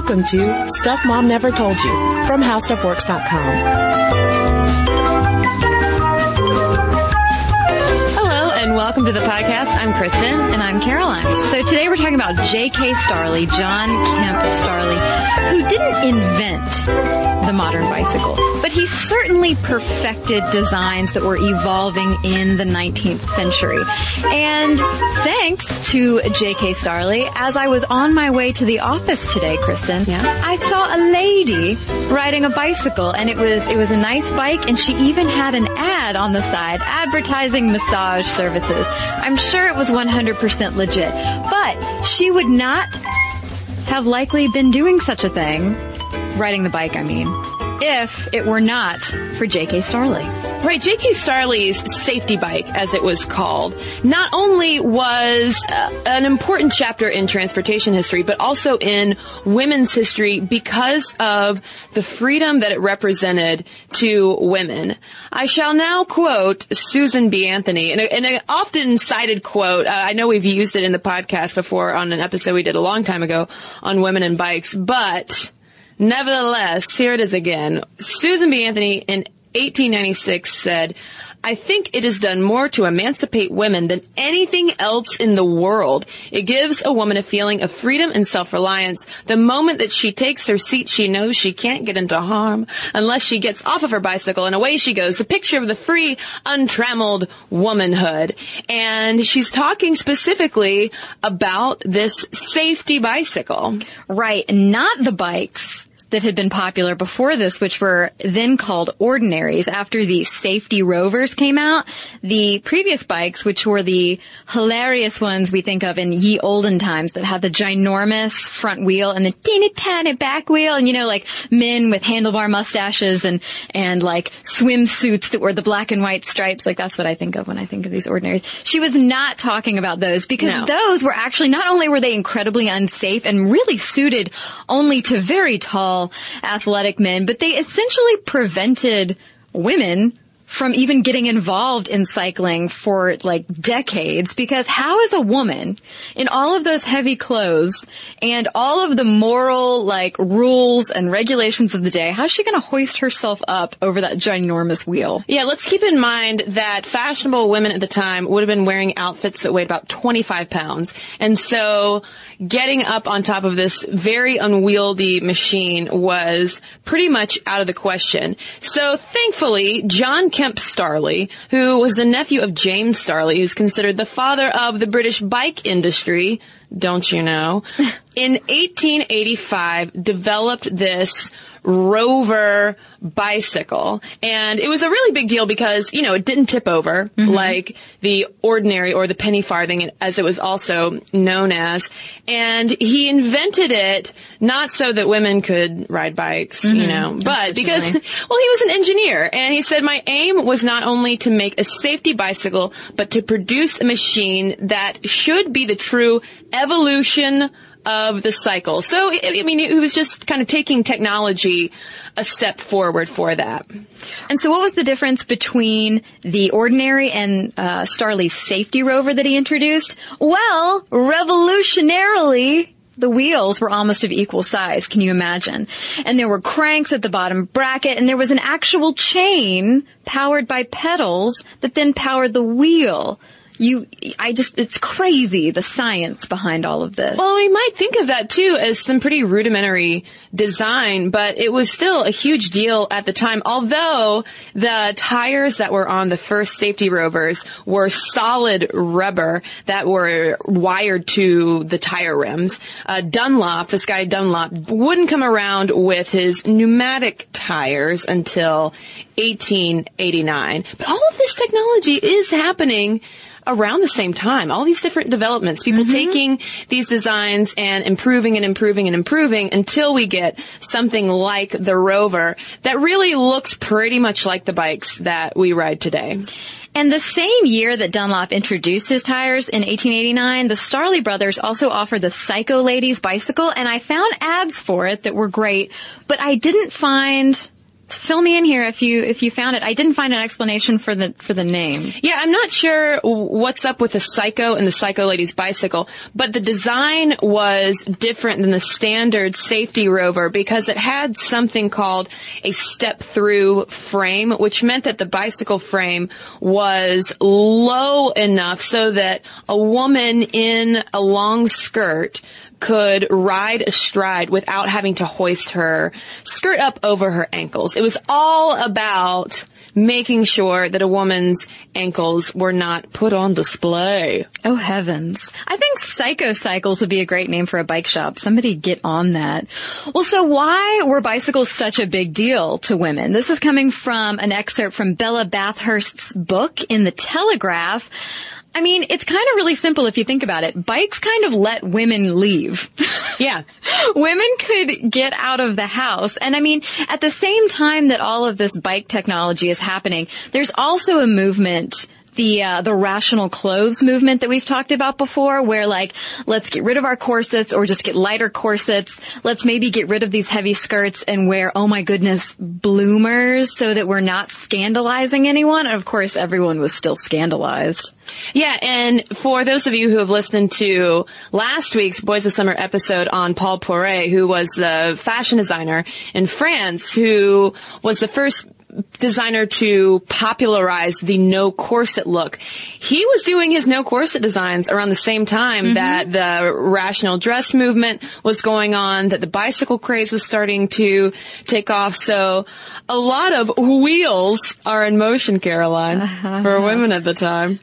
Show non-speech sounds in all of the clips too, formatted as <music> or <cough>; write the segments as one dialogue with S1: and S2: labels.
S1: Welcome to Stuff Mom Never Told You from HowStuffWorks.com.
S2: welcome to the podcast. I'm Cristen.
S3: And I'm Caroline. So today we're talking about J.K. Starley, John Kemp Starley, who didn't invent the modern bicycle, but he certainly perfected designs that were evolving in the 19th century. And thanks to J.K. Starley, as I was on my way to the office today, Cristen,
S2: Yeah.
S3: I saw a lady riding a bicycle and it was, it was a nice bike and she even had an ad on the side advertising massage services. I'm sure it was 100% legit, but she would not have likely been doing such a thing, riding the bike, I mean, if it were not for J.K. Starley.
S2: Right, J.K. Starley's safety bike, as it was called, not only was uh, an important chapter in transportation history, but also in women's history because of the freedom that it represented to women. I shall now quote Susan B. Anthony in, a, in an often cited quote. Uh, I know we've used it in the podcast before on an episode we did a long time ago on women and bikes, but Nevertheless, here it is again. Susan B. Anthony in 1896 said, I think it has done more to emancipate women than anything else in the world. It gives a woman a feeling of freedom and self-reliance. The moment that she takes her seat, she knows she can't get into harm unless she gets off of her bicycle and away she goes. A picture of the free, untrammeled womanhood. And she's talking specifically about this safety bicycle.
S3: Right, not the bikes that had been popular before this, which were then called ordinaries. After the safety rovers came out, the previous bikes, which were the hilarious ones we think of in ye olden times that had the ginormous front wheel and the teeny tiny back wheel and you know like men with handlebar mustaches and, and like swimsuits that were the black and white stripes. Like that's what I think of when I think of these ordinaries. She was not talking about those because
S2: No.
S3: those were actually not only were they incredibly unsafe and really suited only to very tall athletic men, but they essentially prevented women from even getting involved in cycling for like decades because how is a woman in all of those heavy clothes and all of the moral like rules and regulations of the day, how's she going to hoist herself up over that ginormous wheel?
S2: Yeah, let's keep in mind that fashionable women at the time would have been wearing outfits that weighed about 25 pounds. And so getting up on top of this very unwieldy machine was pretty much out of the question. So thankfully, John Kemp Starley, who was the nephew of James Starley, who's considered the father of the British bike industry, don't you know, <laughs> in 1885 developed this rover bicycle. And it was a really big deal because, you know, it didn't tip over mm-hmm. like the ordinary or the penny farthing as it was also known as. And he invented it not so that women could ride bikes, you mm-hmm. know, but because, <laughs> well, he was an engineer and he said my aim was not only to make a safety bicycle, but to produce a machine that should be the true evolution of the cycle. So, I mean, it was just kind of taking technology a step forward for that.
S3: And so what was the difference between the ordinary and uh, Starley's safety rover that he introduced? Well, revolutionarily, the wheels were almost of equal size. Can you imagine? And there were cranks at the bottom bracket and there was an actual chain powered by pedals that then powered the wheel. You, I just, it's crazy the science behind all of this.
S2: Well, we might think of that too as some pretty rudimentary design, but it was still a huge deal at the time. Although the tires that were on the first safety rovers were solid rubber that were wired to the tire rims. Uh, Dunlop, this guy Dunlop, wouldn't come around with his pneumatic tires until 1889. But all of this technology is happening around the same time. All these different developments, people mm-hmm. taking these designs and improving and improving and improving until we get something like the Rover that really looks pretty much like the bikes that we ride today.
S3: And the same year that Dunlop introduced his tires in 1889, the Starley brothers also offered the Psycho Ladies bicycle, and I found ads for it that were great, but I didn't find fill me in here if you if you found it. I didn't find an explanation for the for the name.
S2: Yeah, I'm not sure what's up with the Psycho and the Psycho Lady's bicycle, but the design was different than the standard safety rover because it had something called a step through frame, which meant that the bicycle frame was low enough so that a woman in a long skirt could ride astride without having to hoist her skirt up over her ankles. It was all about making sure that a woman's ankles were not put on display.
S3: Oh heavens. I think Psycho Cycles would be a great name for a bike shop. Somebody get on that. Well, so why were bicycles such a big deal to women? This is coming from an excerpt from Bella Bathurst's book in the Telegraph. I mean, it's kind of really simple if you think about it. Bikes kind of let women leave.
S2: Yeah. <laughs>
S3: women could get out of the house. And I mean, at the same time that all of this bike technology is happening, there's also a movement the uh, the rational clothes movement that we've talked about before, where like let's get rid of our corsets or just get lighter corsets. Let's maybe get rid of these heavy skirts and wear oh my goodness bloomers so that we're not scandalizing anyone. And of course, everyone was still scandalized.
S2: Yeah, and for those of you who have listened to last week's Boys of Summer episode on Paul Poiret, who was the fashion designer in France, who was the first designer to popularize the no corset look. He was doing his no corset designs around the same time mm-hmm. that the rational dress movement was going on, that the bicycle craze was starting to take off. So a lot of wheels are in motion, Caroline, uh-huh. for women at the time.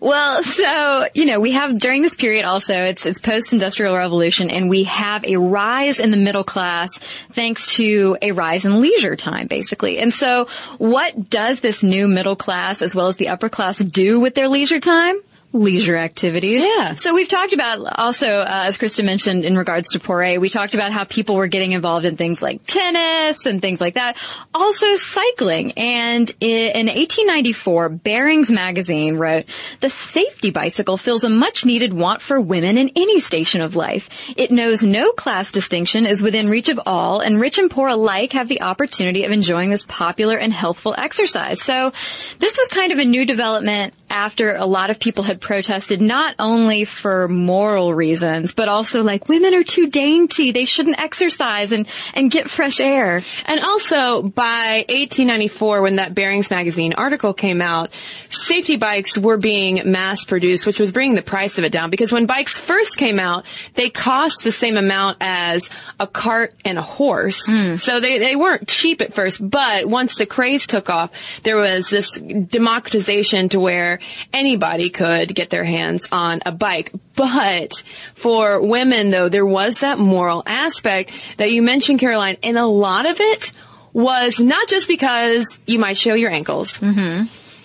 S3: Well, so, you know, we have during this period also, it's, it's post-industrial revolution and we have a rise in the middle class thanks to a rise in leisure time, basically. And so what does this new middle class as well as the upper class do with their leisure time? Leisure activities.
S2: Yeah.
S3: So we've talked about also, uh, as Cristen mentioned in regards to Poiret, we talked about how people were getting involved in things like tennis and things like that. Also cycling. And in 1894, Barings magazine wrote, the safety bicycle fills a much needed want for women in any station of life. It knows no class distinction is within reach of all and rich and poor alike have the opportunity of enjoying this popular and healthful exercise. So this was kind of a new development after a lot of people had protested not only for moral reasons, but also like women are too dainty. They shouldn't exercise and, and get fresh air.
S2: And also by 1894, when that Barings magazine article came out, safety bikes were being mass produced, which was bringing the price of it down because when bikes first came out, they cost the same amount as a cart and a horse. Mm. So they, they weren't cheap at first, but once the craze took off, there was this democratization to where anybody could get their hands on a bike. But for women though, there was that moral aspect that you mentioned, Caroline, and a lot of it was not just because you might show your ankles, mm-hmm.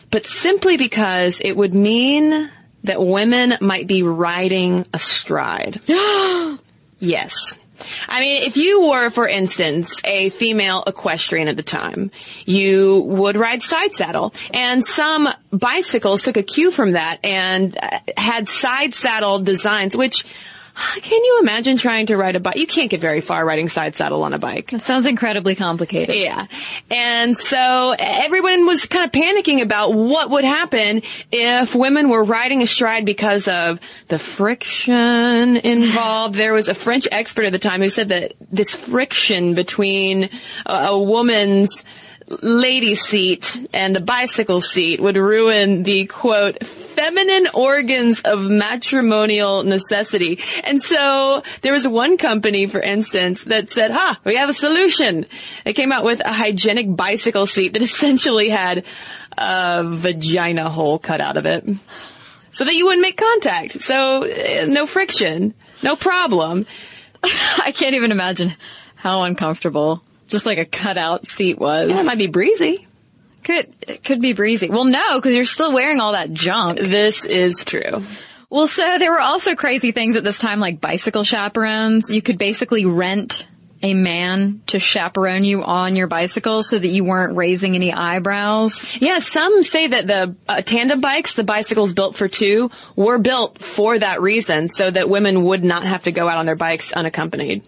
S2: but simply because it would mean that women might be riding astride. <gasps> yes. I mean, if you were, for instance, a female equestrian at the time, you would ride side saddle. And some bicycles took a cue from that and uh, had side saddle designs, which <sighs> can you imagine trying to ride a bike? You can't get very far riding side saddle on a bike.
S3: It sounds incredibly complicated.
S2: Yeah. And so everyone was kind of panicking about what would happen if women were riding astride because of the friction involved. <laughs> there was a French expert at the time who said that this friction between a, a woman's lady seat and the bicycle seat would ruin the quote feminine organs of matrimonial necessity. And so there was one company, for instance, that said, ha, we have a solution. They came out with a hygienic bicycle seat that <laughs> essentially had a vagina hole cut out of it so that you wouldn't make contact. So uh, no friction, no problem. <laughs>
S3: I can't even imagine how uncomfortable just like a cutout seat was.
S2: Yeah, it might be breezy.
S3: Could it could be breezy. Well, no, because you're still wearing all that junk.
S2: This is true.
S3: Well, so there were also crazy things at this time, like bicycle chaperones. You could basically rent a man to chaperone you on your bicycle so that you weren't raising any eyebrows.
S2: Yeah, some say that the uh, tandem bikes, the bicycles built for two, were built for that reason, so that women would not have to go out on their bikes unaccompanied.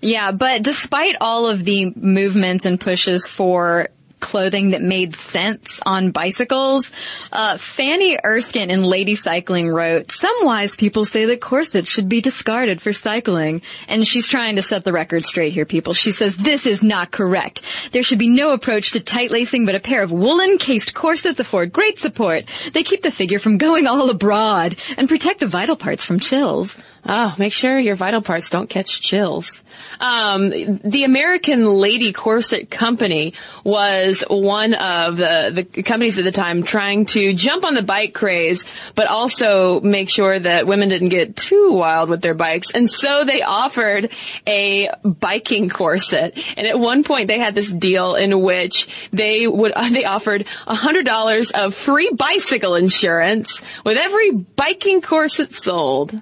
S3: Yeah, but despite all of the movements and pushes for clothing that made sense on bicycles. Uh, Fanny Erskine in Lady Cycling wrote, some wise people say that corsets should be discarded for cycling. And she's trying to set the record straight here, people. She says, this is not correct. There should be no approach to tight lacing, but a pair of woolen cased corsets afford great support. They keep the figure from going all abroad and protect the vital parts from chills.
S2: Oh, make sure your vital parts don't catch chills. Um, the American Lady Corset Company was one of the, the companies at the time trying to jump on the bike craze, but also make sure that women didn't get too wild with their bikes. And so they offered a biking corset. And at one point they had this deal in which they would, <laughs> they offered $100 of free bicycle insurance with every biking corset sold.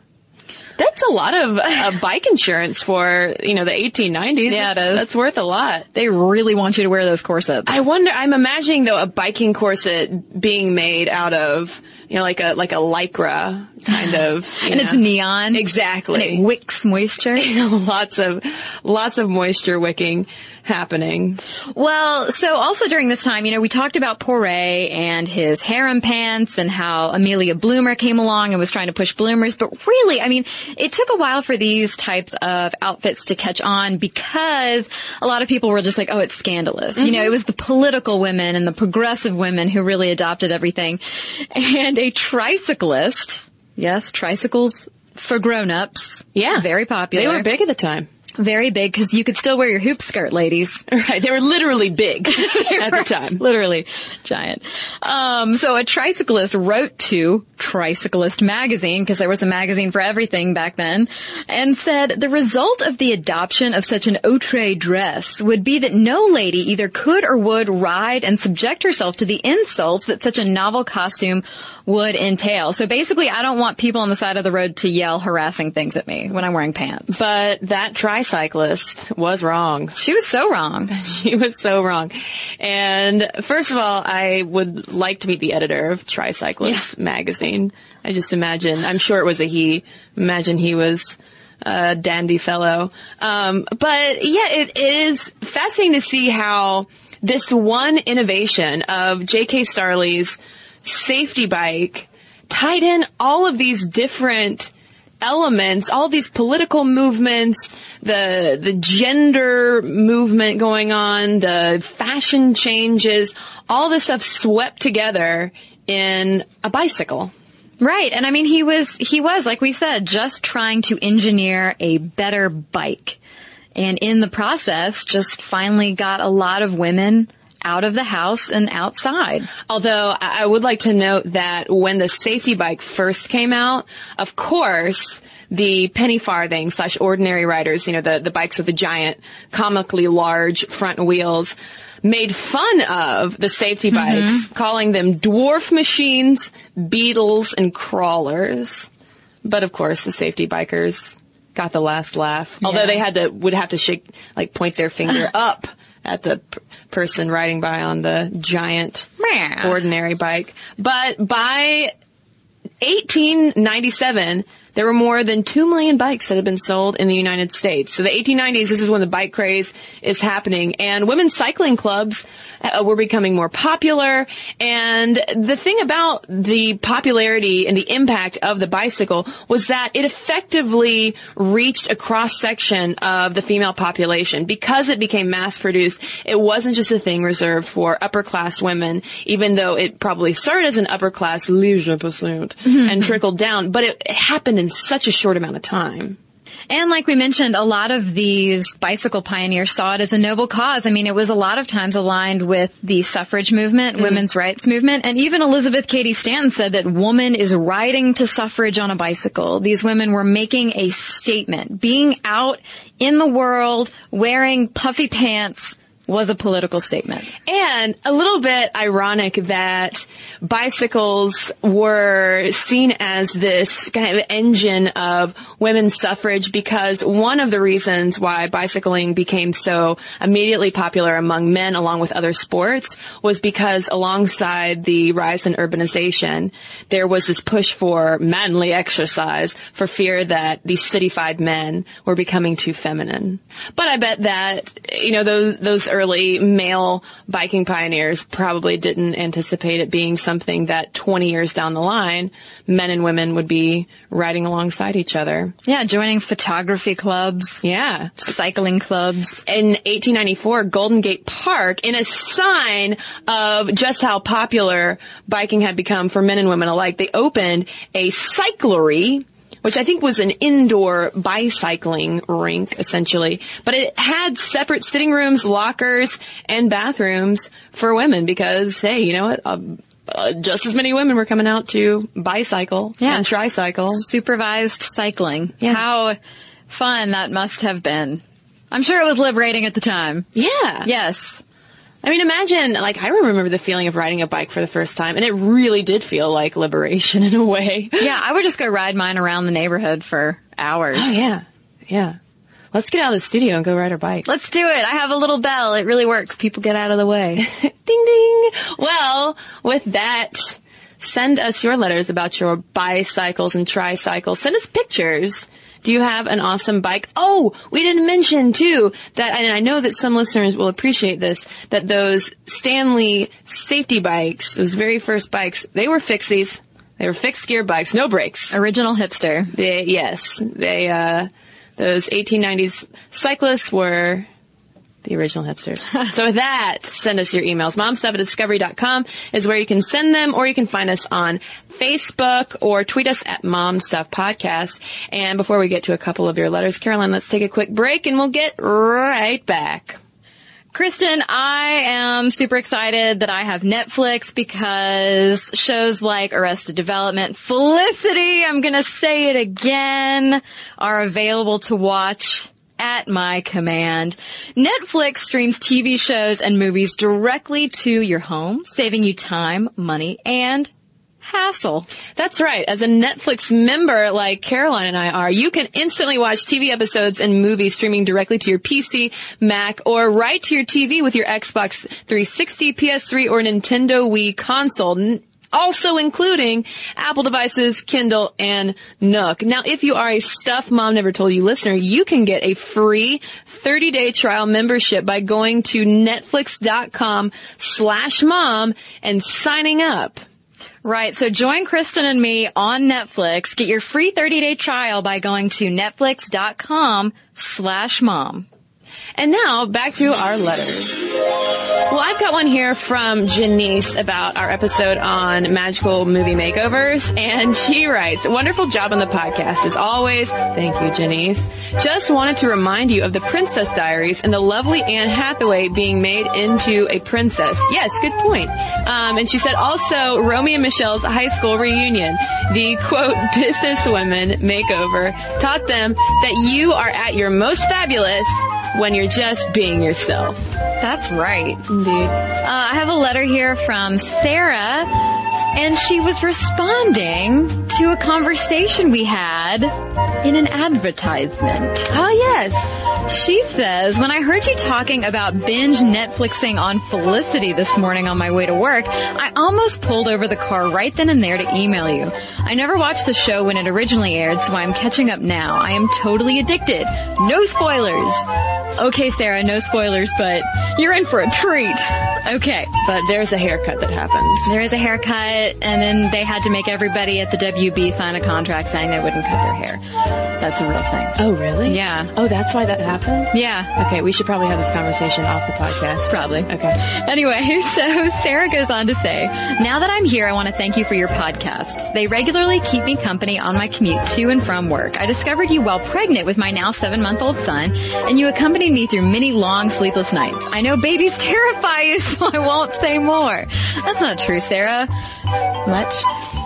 S2: That's a lot of <laughs> uh, bike insurance for, you know, the 1890s.
S3: Yeah,
S2: that's. That's worth a lot.
S3: They really want you to wear those corsets.
S2: I wonder, I'm imagining though a biking corset being made out of, you know, like a, like a lycra kind of. <laughs>
S3: and
S2: know.
S3: it's neon.
S2: Exactly.
S3: And it wicks moisture. <laughs>
S2: lots of, lots of moisture wicking happening.
S3: Well, so also during this time, you know, we talked about Poiret and his harem pants and how Amelia Bloomer came along and was trying to push bloomers. But really, I mean, it took a while for these types of outfits to catch on because a lot of people were just like, oh, it's scandalous. You know, mm-hmm. it was the political women and the progressive women who really adopted everything. And a tricyclist, yes, tricycles for grown-ups.
S2: Yeah.
S3: Very popular.
S2: They were big at the time.
S3: Very big because you could still wear your hoop skirt, ladies. <laughs>
S2: Right. They were literally big <laughs> at the time.
S3: Literally giant. Um, so a tricyclist wrote to Tricyclist magazine, because there was a magazine for everything back then, and said the result of the adoption of such an outre dress would be that no lady either could or would ride and subject herself to the insults that such a novel costume would entail. So basically, I don't want people on the side of the road to yell harassing things at me when I'm wearing pants.
S2: But that tricyclist was wrong.
S3: She was so wrong. <laughs>
S2: She was so wrong. And first of all, I would like to meet the editor of Tricyclist magazine. I just imagine, I'm sure it was a he. Imagine he was a dandy fellow. Um, but yeah, it is fascinating to see how this one innovation of J.K. Starley's safety bike tied in all of these different elements, all these political movements, the the gender movement going on, the fashion changes, all this stuff swept together in a bicycle.
S3: Right. And I mean, he was, he was, like we said, just trying to engineer a better bike. And in the process, just finally got a lot of women out of the house and outside.
S2: Although I would like to note that when the safety bike first came out, of course, the penny farthing slash ordinary riders, you know, the, the bikes with the giant, comically large front wheels, made fun of the safety mm-hmm. bikes, calling them dwarf machines, beetles, and crawlers. But of course, the safety bikers got the last laugh. Although
S3: Yeah.
S2: they had to, would have to shake, like point their finger <laughs> up at the person riding by on the giant ordinary bike. But by 1897, there were more than 2 million bikes that had been sold in the United States. So the 1890s, this is when the bike craze is happening and women's cycling clubs uh, were becoming more popular. And the thing about the popularity and the impact of the bicycle was that it effectively reached a cross section of the female population because it became mass produced. It wasn't just a thing reserved for upper class women, even though it probably started as an upper class leisure pursuit and trickled down, but it, it happened in such a short amount of time.
S3: And like we mentioned, a lot of these bicycle pioneers saw it as a noble cause. I mean, it was a lot of times aligned with the suffrage movement, mm. women's rights movement, and even Elizabeth Cady Stanton said that woman is riding to suffrage on a bicycle. These women were making a statement, being out in the world, wearing puffy pants was a political statement.
S2: And a little bit ironic that bicycles were seen as this kind of engine of women's suffrage because one of the reasons why bicycling became so immediately popular among men along with other sports was because alongside the rise in urbanization, there was this push for manly exercise for fear that these cityfied men were becoming too feminine. But I bet that, you know, those, those early male biking pioneers probably didn't anticipate it being something that 20 years down the line, men and women would be riding alongside each other.
S3: Yeah, joining photography clubs,
S2: Yeah.
S3: cycling clubs.
S2: In 1894, Golden Gate Park, in a sign of just how popular biking had become for men and women alike, they opened a cyclery which I think was an indoor bicycling rink, essentially. But it had separate sitting rooms, lockers, and bathrooms for women because, hey, you know what? Uh, uh, just as many women were coming out to bicycle
S3: Yeah.
S2: and tricycle.
S3: Supervised cycling.
S2: Yeah.
S3: How fun that must have been. I'm sure it was liberating at the time.
S2: Yeah.
S3: Yes.
S2: I mean, imagine, like, I remember the feeling of riding a bike for the first time, and it really did feel like liberation <laughs> in a way.
S3: Yeah, I would just go ride mine around the neighborhood for hours.
S2: Oh, yeah. Yeah. Let's get out of the studio and go ride our bike.
S3: Let's do it. I have a little bell. It really works. People get out of the way. <laughs>
S2: ding ding. Well, with that, send us your letters about your bicycles and tricycles. Send us pictures. Do you have an awesome bike? Oh, we didn't mention too that, and I know that some listeners will appreciate this, that those Starley safety bikes, those very first bikes, they were fixies. They were fixed gear bikes, no brakes.
S3: Original hipster.
S2: They, yes, they, uh, those 1890s cyclists were the original hipsters. <laughs> so with that, send us your emails. Momstuff at discovery.com is where you can send them or you can find us on Facebook or tweet us at Momstuff Podcast. And before we get to a couple of your letters, Caroline, let's take a quick break and we'll get right back.
S3: Cristen, I am super excited that I have Netflix because shows like Arrested Development, Felicity, I'm gonna say it again, are available to watch at my command. Netflix streams TV shows and movies directly to your home, saving you time, money, and hassle.
S2: That's right. As a Netflix member like Caroline and I are, you can instantly watch TV episodes and movies streaming directly to your PC, Mac, or right to your TV with your Xbox 360, PS3, or Nintendo Wii console. Also including Apple devices, Kindle, and Nook. Now, if you are a Stuff Mom Never Told You listener, you can get a free 30-day trial membership by going to netflix.com slash mom and signing up.
S3: Right. So join Cristen and me on Netflix. Get your free 30 day trial by going to netflix.com slash mom.
S2: And now back to our letters. Well, I've got one here from Janice about our episode on magical movie makeovers. And she writes, wonderful job on the podcast as always. Thank you, Janice. Just wanted to remind you of the Princess Diaries and the lovely Anne Hathaway being made into a princess. Yes, good point. Um, and she said also Romy and Michele's high school reunion. The quote, businesswomen makeover taught them that you are at your most fabulous when you're just being yourself.
S3: That's right.
S2: Indeed.
S3: Uh, I have a letter here from Sarah, and she was responding to a conversation we had in an advertisement.
S2: Oh, yes.
S3: She says, when I heard you talking about binge Netflixing on Felicity this morning on my way to work, I almost pulled over the car right then and there to email you. I never watched the show when it originally aired, so I'm catching up now. I am totally addicted. No spoilers. Okay, Sarah, no spoilers, but you're in for a treat. Okay.
S2: But there's a haircut that happens.
S3: There is a haircut, and then they had to make everybody at the WB sign a contract saying they wouldn't cut their hair. That's a real thing.
S2: Oh, really?
S3: Yeah.
S2: Oh, that's why that happened?
S3: Yeah.
S2: Okay, we should probably have this conversation off the podcast.
S3: Probably.
S2: Okay.
S3: Anyway, <laughs> so Sarah goes on to say, now that I'm here, I want to thank you for your podcasts. They regularly keep me company on my commute to and from work. I discovered you while pregnant with my now seven month old son, and you me through many long sleepless nights. I know babies terrify you, <laughs> so I won't say more. That's not true, Sarah. Much.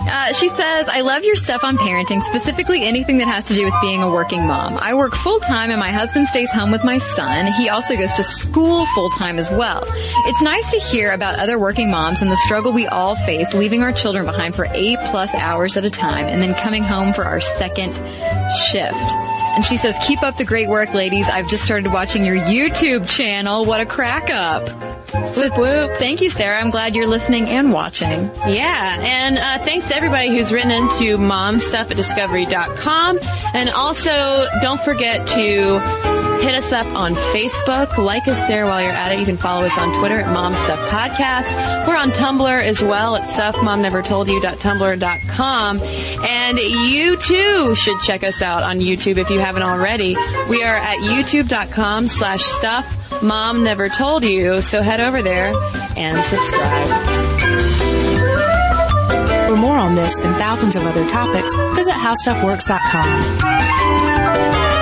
S3: Uh, she says, I love your stuff on parenting, specifically anything that has to do with being a working mom. I work full time and my husband stays home with my son. He also goes to school full time as well. It's nice to hear about other working moms and the struggle we all face leaving our children behind for eight plus hours at a time and then coming home for our second shift. And she says, keep up the great work, ladies. I've just started watching your YouTube channel. What a crack up.
S2: Whoop whoop.
S3: Thank you, Sarah. I'm glad you're listening and watching.
S2: Yeah, and uh, thanks to everybody who's written into momstuff at discovery.com. And also, don't forget to hit us up on Facebook. Like us there while you're at it. You can follow us on Twitter at Mom Stuff Podcast. We're on Tumblr as well at stuffmomnevertoldyou.tumblr.com. And you too should check us out on YouTube if you haven't already. We are at youtube.com slash stuff mom never told you. So head over there and subscribe.
S1: For more on this and thousands of other topics, visit howstuffworks.com.